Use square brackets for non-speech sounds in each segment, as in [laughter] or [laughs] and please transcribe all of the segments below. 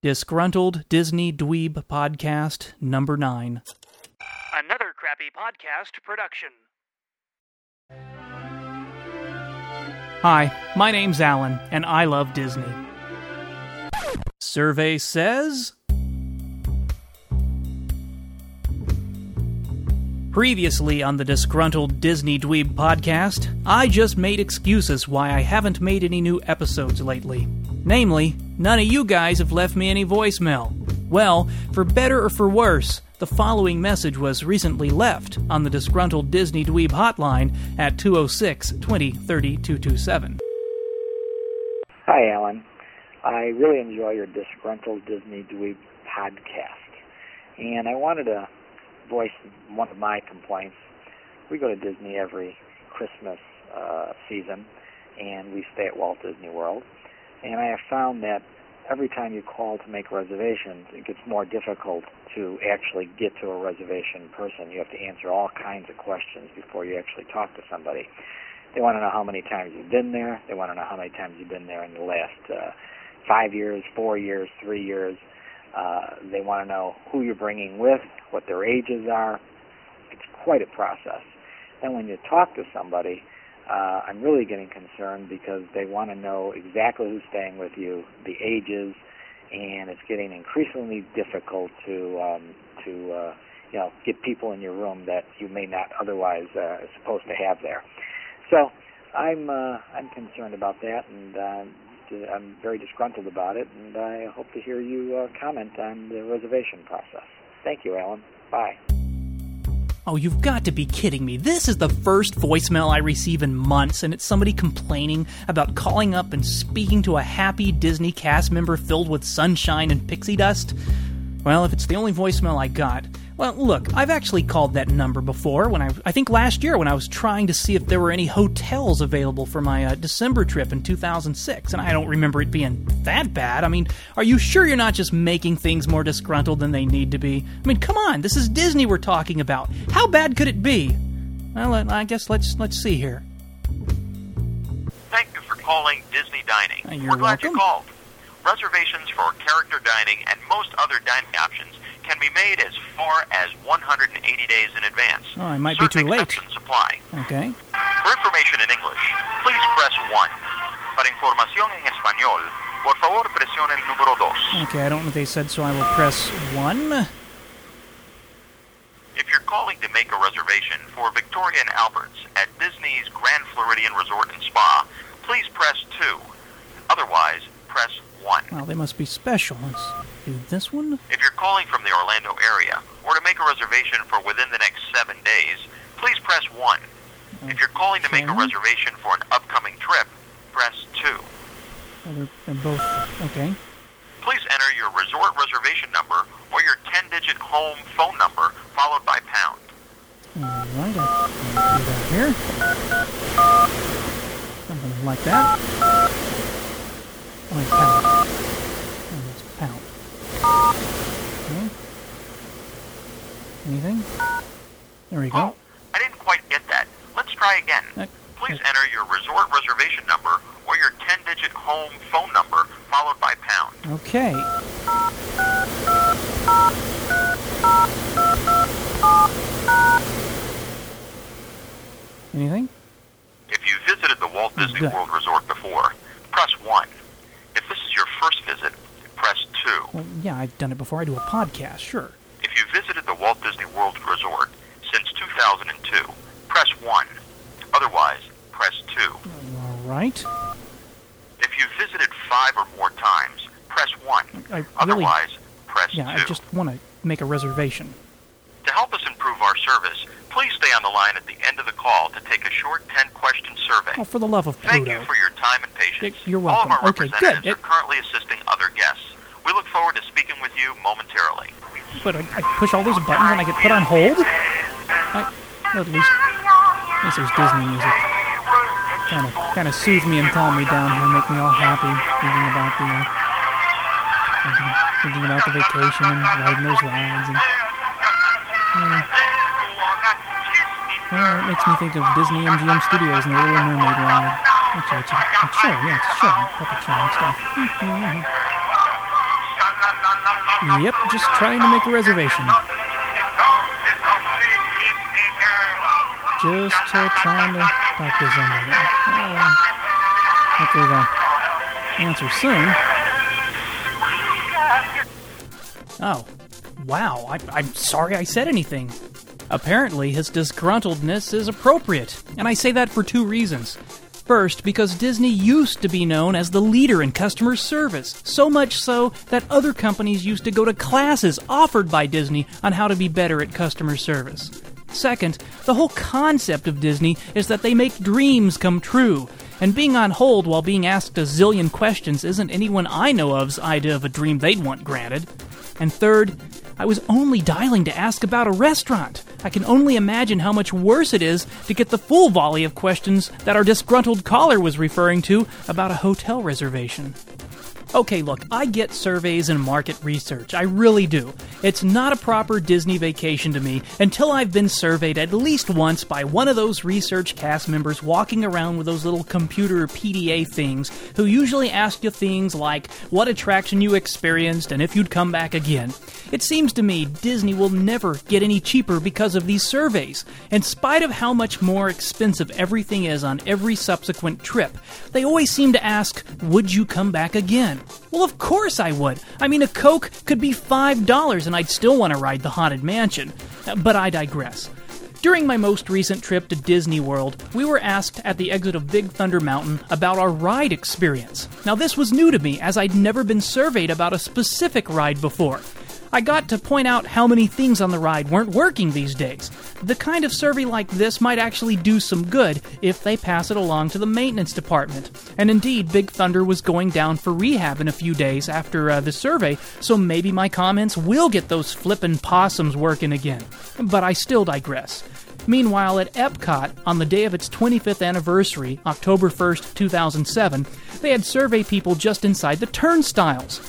Disgruntled Disney Dweeb Podcast Number 9. Another crappy podcast production. Hi, my name's Alan, and I love Disney. Survey says. Previously on the Disgruntled Disney Dweeb podcast, I just made excuses why I haven't made any new episodes lately. Namely, none of you guys have left me any voicemail. Well, for better or for worse, the following message was recently left on the Disgruntled Disney Dweeb hotline at 206 20 30 227. Hi, Alan. I really enjoy your Disgruntled Disney Dweeb podcast. And I wanted to voice one of my complaints. We go to Disney every Christmas uh, season, and we stay at Walt Disney World. And I have found that every time you call to make reservations, it gets more difficult to actually get to a reservation person. You have to answer all kinds of questions before you actually talk to somebody. They want to know how many times you've been there. They want to know how many times you've been there in the last uh, five years, four years, three years. Uh, they want to know who you're bringing with, what their ages are. It's quite a process. Then when you talk to somebody, uh, I'm really getting concerned because they want to know exactly who's staying with you, the ages, and it's getting increasingly difficult to um, to uh, you know get people in your room that you may not otherwise uh, supposed to have there. So I'm uh, I'm concerned about that, and uh, I'm very disgruntled about it, and I hope to hear you uh, comment on the reservation process. Thank you, Alan. Bye. Oh, you've got to be kidding me. This is the first voicemail I receive in months, and it's somebody complaining about calling up and speaking to a happy Disney cast member filled with sunshine and pixie dust. Well, if it's the only voicemail I got, well, look, I've actually called that number before when I, I think last year when I was trying to see if there were any hotels available for my uh, December trip in 2006, and I don't remember it being that bad. I mean, are you sure you're not just making things more disgruntled than they need to be? I mean, come on, this is Disney we're talking about. How bad could it be? Well, I guess let's let's see here. Thank you for calling Disney Dining. You're We're glad welcome. you called. Reservations for character dining and most other dining options can be made as far as 180 days in advance. Oh, I might be too late. exceptions apply. Okay. For information in English, please press 1. Para información en español, por favor presione el número 2. Okay, I don't know what they said, so I will press 1. If you're calling to make a reservation for Victoria and Albert's at Disney's Grand Floridian Resort and Spa, please press 2. Otherwise, press 1. Well, they must be special. Let's do this one. If calling from the Orlando area or to make a reservation for within the next seven days, please press 1. If you're calling to make a reservation for an upcoming trip, press 2. Oh, they're, both. Okay. Please enter your resort reservation number or your 10-digit home phone number followed by pound. Alright, I can do that here. Something like that. Oh, pound. Oh, it's pound. Okay. Anything? There we Oh, go. I didn't quite get that. Let's try again. Uh, Please enter your resort reservation number or your 10-digit home phone number followed by pound. Okay. Anything? If you visited the Walt Disney. World Resort before, press 1. If this is your first visit, press 2. Well, yeah, I've done it before. I do a podcast, sure. If you visited the Walt Disney World Resort since 2002, press 1. Otherwise, press 2. Alright. If you've visited five or more times, press 1. I. Otherwise, press Yeah, 2. I just want to make a reservation. To help us improve our service, please stay on the line at the end of the call to take a short 10-question survey. Oh, for the love of Pluto. Thank you for your time and patience. Y- you're welcome. All of our Okay, representatives good. are currently assisting other guests. We look forward to speaking with you momentarily. But I, I push all those buttons and I get put on hold? I, at least, least there's Disney music. Kind of, kind of soothe me and calm me down here, make me all happy, thinking about the, uh, thinking, about the vacation and riding those rides and. Hmm. Well, it makes me think of Disney MGM Studios and the Little Mermaid ride. It's a, it's show, yeah, it's show, puppet show and stuff. Yep, just trying to make a reservation. Just uh, trying to to somebody. Uh, hopefully they'll answer soon. Oh, wow. I, I'm sorry I said anything. Apparently, his disgruntledness is appropriate, and I say that for two reasons. First, because Disney used to be known as the leader in customer service, so much so that other companies used to go to classes offered by Disney on how to be better at customer service. Second, the whole concept of Disney is that they make dreams come true, and being on hold while being asked a zillion questions isn't anyone I know of's idea of a dream they'd want granted. And third, I was only dialing to ask about a restaurant. I can only imagine how much worse it is to get the full volley of questions that our disgruntled caller was referring to about a hotel reservation. Okay, look, I get surveys and market research. I really do. It's not a proper Disney vacation to me until I've been surveyed at least once by one of those research cast members walking around with those little computer PDA things who usually ask you things like what attraction you experienced and if you'd come back again. It seems to me Disney will never get any cheaper because of these surveys. In spite of how much more expensive everything is on every subsequent trip, they always seem to ask, Would you come back again? Well, of course I would. I mean, a Coke could be $5 and I'd still want to ride the Haunted Mansion. But I digress. During my most recent trip to Disney World, we were asked at the exit of Big Thunder Mountain about our ride experience. Now, this was new to me as I'd never been surveyed about a specific ride before. I got to point out how many things on the ride weren't working these days. The kind of survey like this might actually do some good if they pass it along to the maintenance department. And indeed, Big Thunder was going down for rehab in a few days after uh, the survey, so maybe my comments will get those flippin' possums working again. But I still digress. Meanwhile, at Epcot, on the day of its 25th anniversary, October 1st, 2007, they had survey people just inside the turnstiles.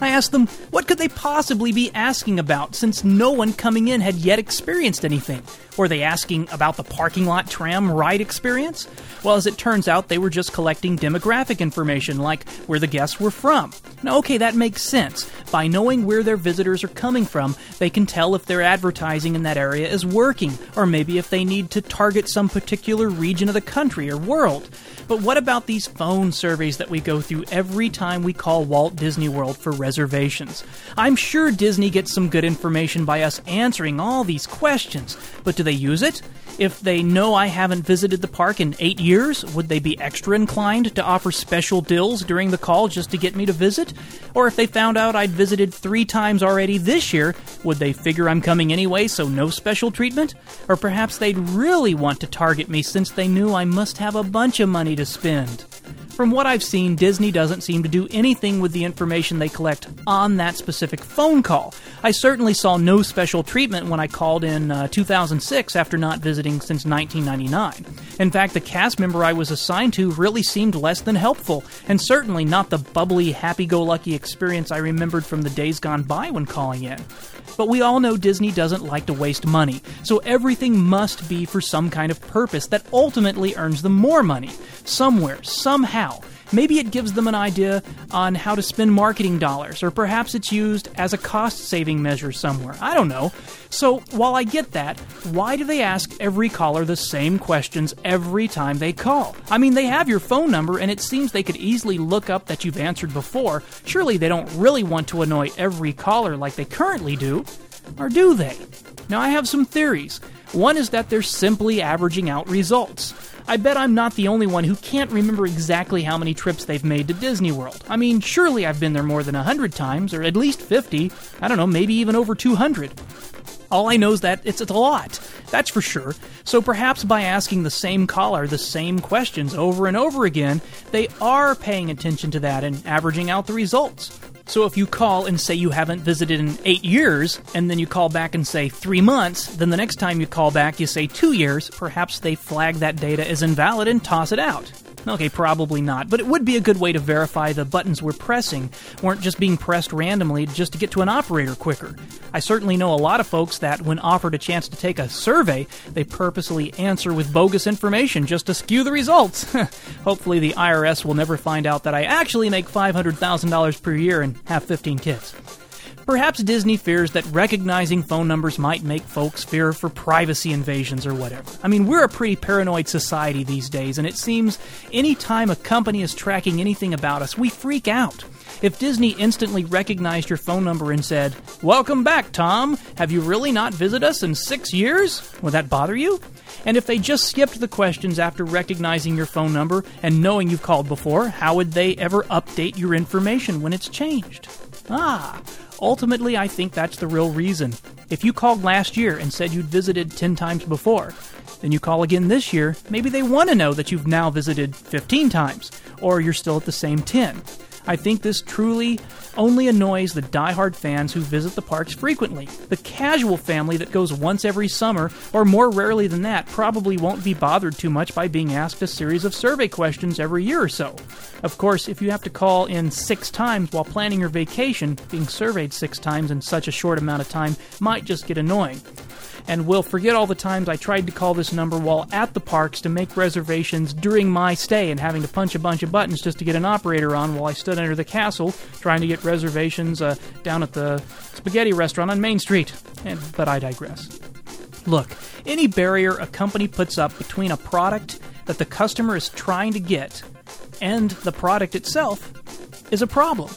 I asked them what could they possibly be asking about since no one coming in had yet experienced anything. Were they asking about the parking lot tram ride experience? Well, as it turns out, they were just collecting demographic information like where the guests were from. Now, okay, that makes sense. By knowing where their visitors are coming from, they can tell if their advertising in that area is working, or maybe if they need to target some particular region of the country or world. But what about these phone surveys that we go through every time we call Walt Disney World for reservations? I'm sure Disney gets some good information by us answering all these questions, but do they use it? If they know I haven't visited the park in eight years, would they be extra inclined to offer special deals during the call just to get me to visit? Or if they found out I'd visited three times already this year, would they figure I'm coming anyway, so no special treatment? Or perhaps they'd really want to target me since they knew I must have a bunch of money to spend? From what I've seen, Disney doesn't seem to do anything with the information they collect on that specific phone call. I certainly saw no special treatment when I called in uh, 2006 after not visiting since 1999. In fact, the cast member I was assigned to really seemed less than helpful, and certainly not the bubbly, happy go lucky experience I remembered from the days gone by when calling in. But we all know Disney doesn't like to waste money, so everything must be for some kind of purpose that ultimately earns them more money. Somewhere, somehow. Maybe it gives them an idea on how to spend marketing dollars, or perhaps it's used as a cost saving measure somewhere. I don't know. So, while I get that, why do they ask every caller the same questions every time they call? I mean, they have your phone number, and it seems they could easily look up that you've answered before. Surely they don't really want to annoy every caller like they currently do. Or do they? Now, I have some theories. One is that they're simply averaging out results. I bet I'm not the only one who can't remember exactly how many trips they've made to Disney World. I mean, surely I've been there more than 100 times, or at least 50. I don't know, maybe even over 200. All I know is that it's, it's a lot. That's for sure. So perhaps by asking the same caller the same questions over and over again, they are paying attention to that and averaging out the results. So if you call and say you haven't visited in eight years, and then you call back and say three months, then the next time you call back you say two years, perhaps they flag that data as invalid and toss it out. Okay, probably not, but it would be a good way to verify the buttons we're pressing weren't just being pressed randomly just to get to an operator quicker. I certainly know a lot of folks that, when offered a chance to take a survey, they purposely answer with bogus information just to skew the results. [laughs] Hopefully, the IRS will never find out that I actually make $500,000 per year and have 15 kids. Perhaps Disney fears that recognizing phone numbers might make folks fear for privacy invasions or whatever. I mean, we're a pretty paranoid society these days, and it seems anytime a company is tracking anything about us, we freak out. If Disney instantly recognized your phone number and said, Welcome back, Tom, have you really not visited us in six years? Would that bother you? And if they just skipped the questions after recognizing your phone number and knowing you've called before, how would they ever update your information when it's changed? Ah, ultimately, I think that's the real reason. If you called last year and said you'd visited 10 times before, then you call again this year, maybe they want to know that you've now visited 15 times, or you're still at the same 10. I think this truly only annoys the die-hard fans who visit the parks frequently. The casual family that goes once every summer, or more rarely than that, probably won't be bothered too much by being asked a series of survey questions every year or so. Of course, if you have to call in six times while planning your vacation, being surveyed six times in such a short amount of time might just get annoying and will forget all the times I tried to call this number while at the parks to make reservations during my stay and having to punch a bunch of buttons just to get an operator on while I stood under the castle trying to get reservations uh, down at the spaghetti restaurant on Main Street. And, but I digress. Look, any barrier a company puts up between a product that the customer is trying to get and the product itself is a problem.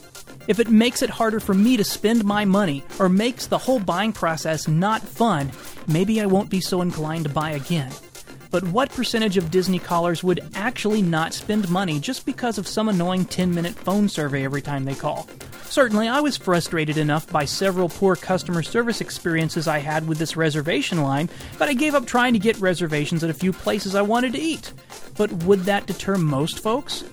If it makes it harder for me to spend my money or makes the whole buying process not fun, maybe I won't be so inclined to buy again. But what percentage of Disney callers would actually not spend money just because of some annoying 10 minute phone survey every time they call? Certainly, I was frustrated enough by several poor customer service experiences I had with this reservation line that I gave up trying to get reservations at a few places I wanted to eat. But would that deter most folks?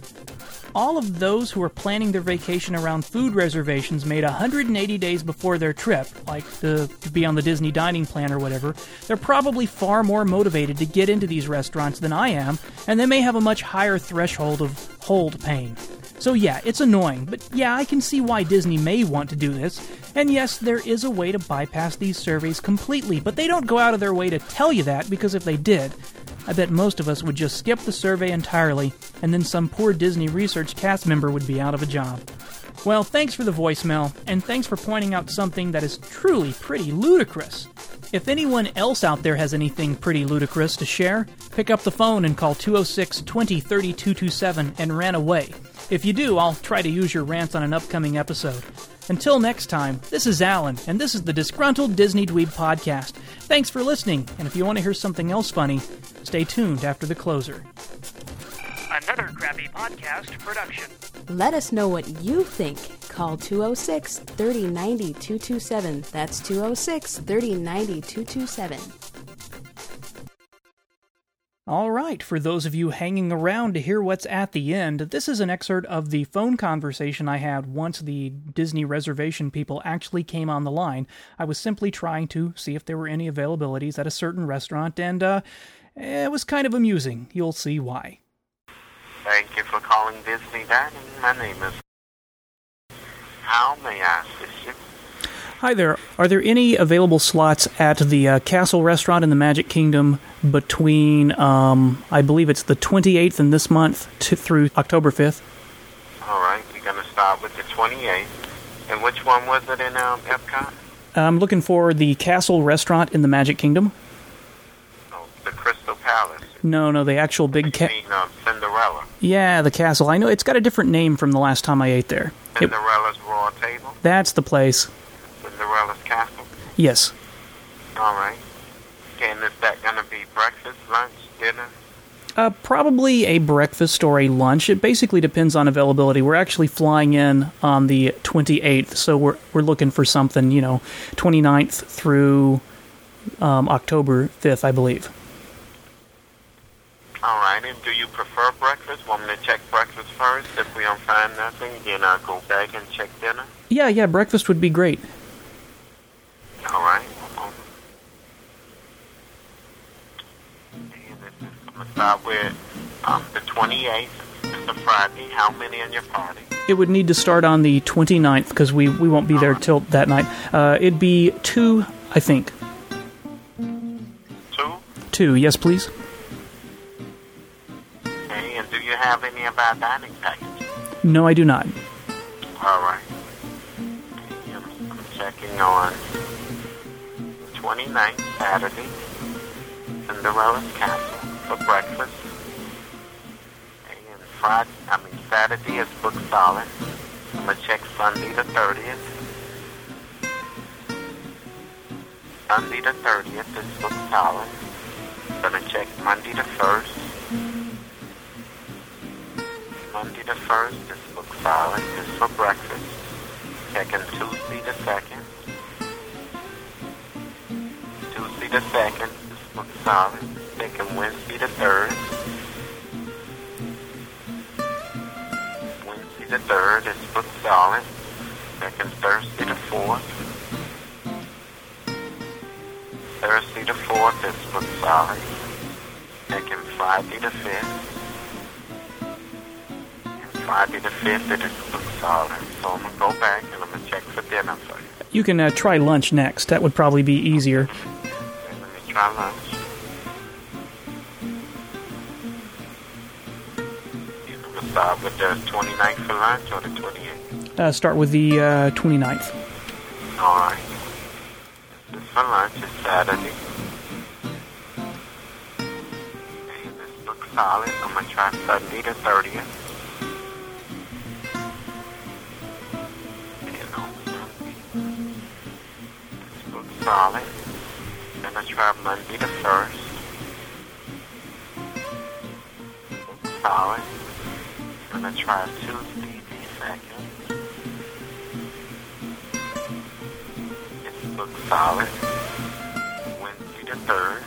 All of those who are planning their vacation around food reservations made 180 days before their trip, like to, to, be on the Disney dining plan or whatever, they're probably far more motivated to get into these restaurants than I am, and they may have a much higher threshold of hold pain. So, yeah, it's annoying, but yeah, I can see why Disney may want to do this. And yes, there is a way to bypass these surveys completely, but they don't go out of their way to tell you that because if they did, I bet most of us would just skip the survey entirely, and then some poor Disney Research cast member would be out of a job. Well, thanks for the voicemail, and thanks for pointing out something that is truly pretty ludicrous. If anyone else out there has anything pretty ludicrous to share, pick up the phone and call 206 20 3227 and ran away. If you do, I'll try to use your rants on an upcoming episode. Until next time, this is Alan, and this is the Disgruntled Disney Dweeb Podcast. Thanks for listening, and if you want to hear something else funny, Stay tuned after the closer. Another crappy podcast production. Let us know what you think. Call 206 3090 227. That's 206 3090 227. All right, for those of you hanging around to hear what's at the end, this is an excerpt of the phone conversation I had once the Disney reservation people actually came on the line. I was simply trying to see if there were any availabilities at a certain restaurant, and uh, it was kind of amusing. You'll see why. Thank you for calling Disney Dining. My name is. How may I assist? Hi there. Are there any available slots at the uh, Castle Restaurant in the Magic Kingdom between, um, I believe it's the 28th in this month to, through October 5th? All right, we're going to start with the 28th. And which one was it in um, Epcot? I'm looking for the Castle Restaurant in the Magic Kingdom. Oh, the Crystal Palace. No, no, the actual big ca- castle. um, Cinderella. Yeah, the castle. I know it's got a different name from the last time I ate there. It, Cinderella's Royal Table. that's the place. Yes. All right. And is that going to be breakfast, lunch, dinner? Uh, probably a breakfast or a lunch. It basically depends on availability. We're actually flying in on the 28th, so we're we're looking for something, you know, 29th through um, October 5th, I believe. All right. And do you prefer breakfast? Want me to check breakfast first? If we don't find nothing, then I'll go back and check dinner. Yeah, yeah, breakfast would be great. All right. Um, and this is, I'm going to start with um, the 28th. It's a Friday. How many in your party? It would need to start on the 29th because we, we won't be there till that night. Uh, it'd be two, I think. Two? Two, yes, please. Okay. And do you have any of our dining packages? No, I do not. All right. I'm checking on 29th Saturday, Cinderella's Castle for breakfast. And Friday, I mean Saturday is booked solid. I'm gonna check Sunday the 30th. Sunday the 30th is booked solid. Gonna check Monday the 1st. Monday the 1st is booked solid. Is for breakfast. Checking Tuesday the 2nd. The 2nd is booked solid. Checking Wednesday the 3rd. Wednesday the 3rd is booked solid. Checking Thursday the 4th. Thursday the 4th is booked solid. Checking Friday the 5th. And Friday the 5th it is booked solid. So I'm to go back and I'm to check for dinner for you. You can uh, try lunch next. That would probably be easier. Okay, let me try lunch. You going to start with the 29th for lunch or the 28th? Uh, start with the uh, 29th. All right. This is for lunch. It's Saturday. This looks solid. I'm going to try Sunday the 30th. And on Sunday. This looks solid. I try Monday the 1st. Looks solid. I try Tuesday the 2nd. It looks solid. Wednesday the third.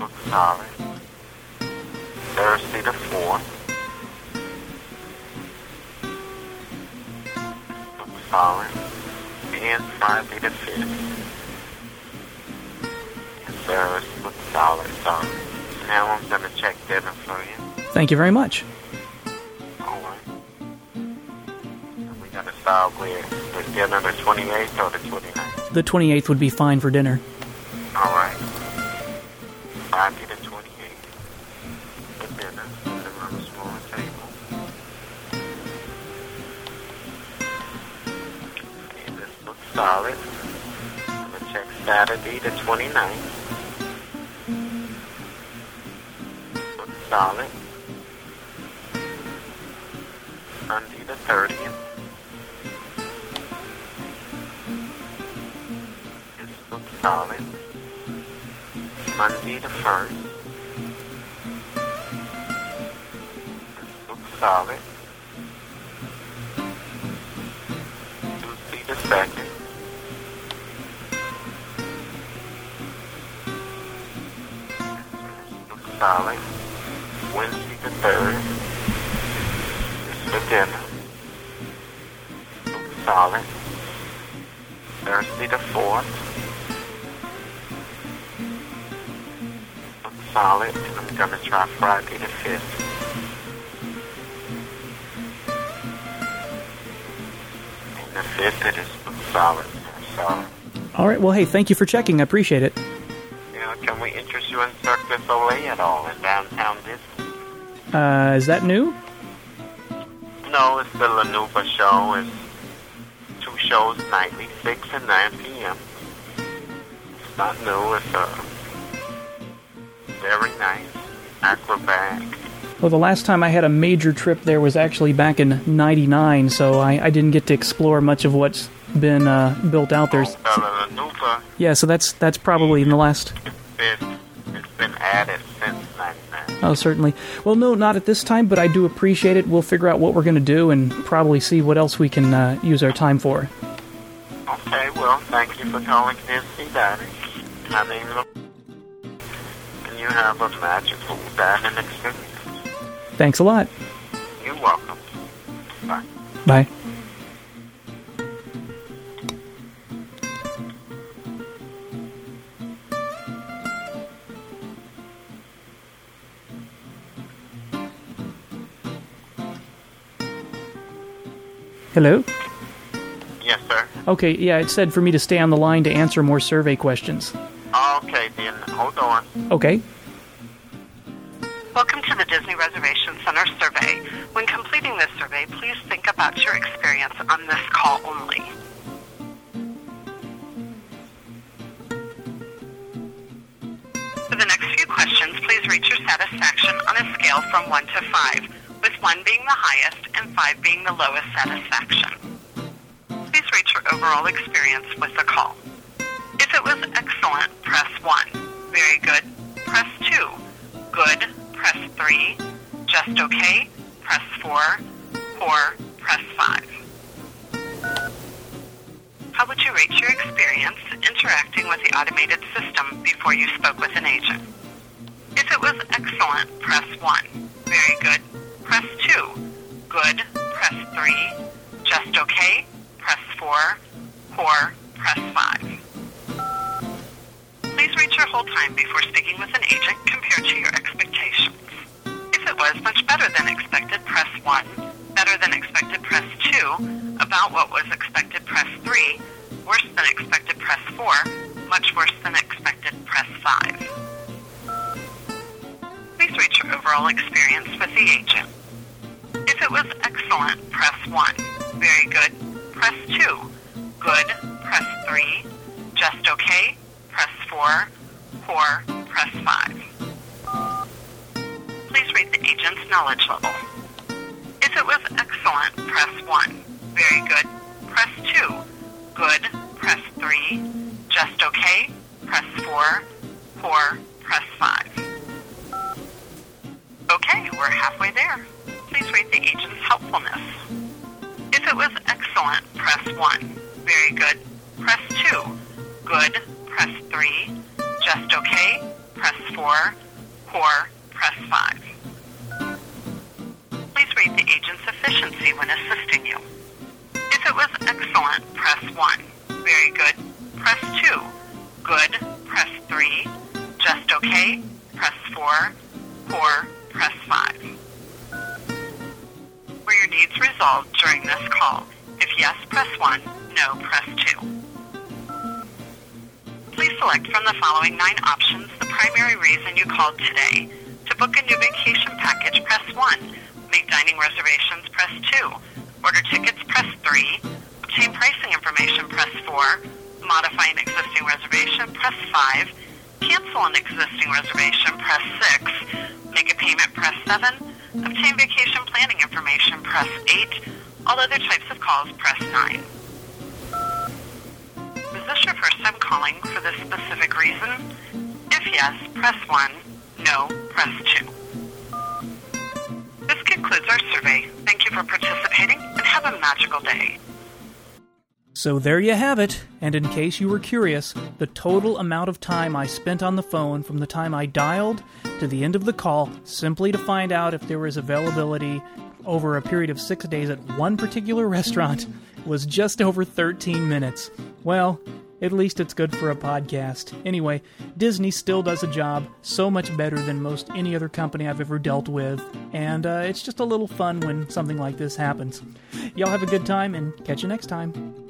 Looks solid. Thursday the fourth. Looks solid. And Friday the fifth. Yes, sir. It looks solid. So now I'm gonna check dinner for you. Thank you very much. All right. And we start with the dinner the 28th or the 29th. The 28th would be fine for dinner. The 29th. Solid. Sunday the 30th. This looks solid. Monday the 1st. This looks solid. Tuesday the 2nd. Solid. Wednesday the 3rd. This solid. Thursday the 4th. Looks solid. And I'm to try Friday the 5th. And the 5th it is solid. So, All right. Well, hey, thank you for checking. I appreciate it. Can we interest you in Cirque du Soleil at all in downtown Disney? Uh, is that new? No, it's the La Nouba show. It's two shows nightly, 6 and 9 p.m. It's not new. It's uh, very nice. Acrobatic. Well, the last time I had a major trip there was actually back in '99, so I, I didn't get to explore much of what's been uh, built out there. Oh, Yeah, so that's that's probably in the last. It's, it's been added since 99. Oh, certainly. Well, no, not at this time, but I do appreciate it. We'll figure out what we're going to do and probably see what else we can uh, use our time for. Okay, well, thank you for calling Disney Dining. My name is and you have a magical dining experience. Thanks a lot. You're welcome. Bye. Bye. Hello? Yes, sir. Okay, yeah, it said for me to stay on the line to answer more survey questions. Okay, then hold on. Okay. Welcome to the Disney Reservation Center survey. When completing this survey, please think about your experience on this call only. For the next few questions, please rate your satisfaction on a scale from 1 to 5, 1 being the highest and 5 being the lowest satisfaction. Please rate your overall experience with the call. If it was excellent, press 1. Very good, press 2. Good, press 3. Just okay, press 4. Poor, press 5. How would you rate your experience interacting with the automated system before you spoke with an agent? If it was excellent, press 1. Very good, press 2. Good, press 3. Just okay, press 4. Poor, press 5. Please rate your hold time before speaking with an agent compared to your expectations. If it was much better than expected, press 1. Better than expected, press 2. About what was expected, press 3. Worse than expected, press 4. Much worse than expected, press 5. Please rate your overall experience with the agent. If it was excellent, press 1. Very good, press 2. Good, press 3. Just okay, press 4. Poor, press 5. Please rate the agent's knowledge level. If it was excellent, press 1. Very good, press 2. Good, press 3. Just okay, press 4. Poor, press 5. We're halfway there. Please rate the agent's helpfulness. If it was excellent, press 1. Very good, press 2. Good, press 3. Just okay, press 4. Poor, press 5. Please rate the agent's efficiency when assisting you. If it was excellent, press 1. Very good, press 2. Good, press 3. Just okay, press 4. Poor, press 5. Were your needs resolved during this call? If yes, press 1. No, press 2. Please select from the following nine options the primary reason you called today. To book a new vacation package, press 1. Make dining reservations, press 2. Order tickets, press 3. Obtain pricing information, press 4. Modify an existing reservation, press 5. Cancel an existing reservation, press 6. Make a payment, press 7. Obtain vacation planning information, press 8. All other types of calls, press 9. Is this your first time calling for this specific reason? If yes, press 1. No, press 2. This concludes our survey. Thank you for participating and have a magical day. So there you have it. And in case you were curious, the total amount of time I spent on the phone from the time I dialed to the end of the call simply to find out if there was availability over a period of six days at one particular [laughs] restaurant was just over 13 minutes. Well, at least it's good for a podcast. Anyway, Disney still does a job so much better than most any other company I've ever dealt with, and uh, it's just a little fun when something like this happens. Y'all have a good time and catch you next time.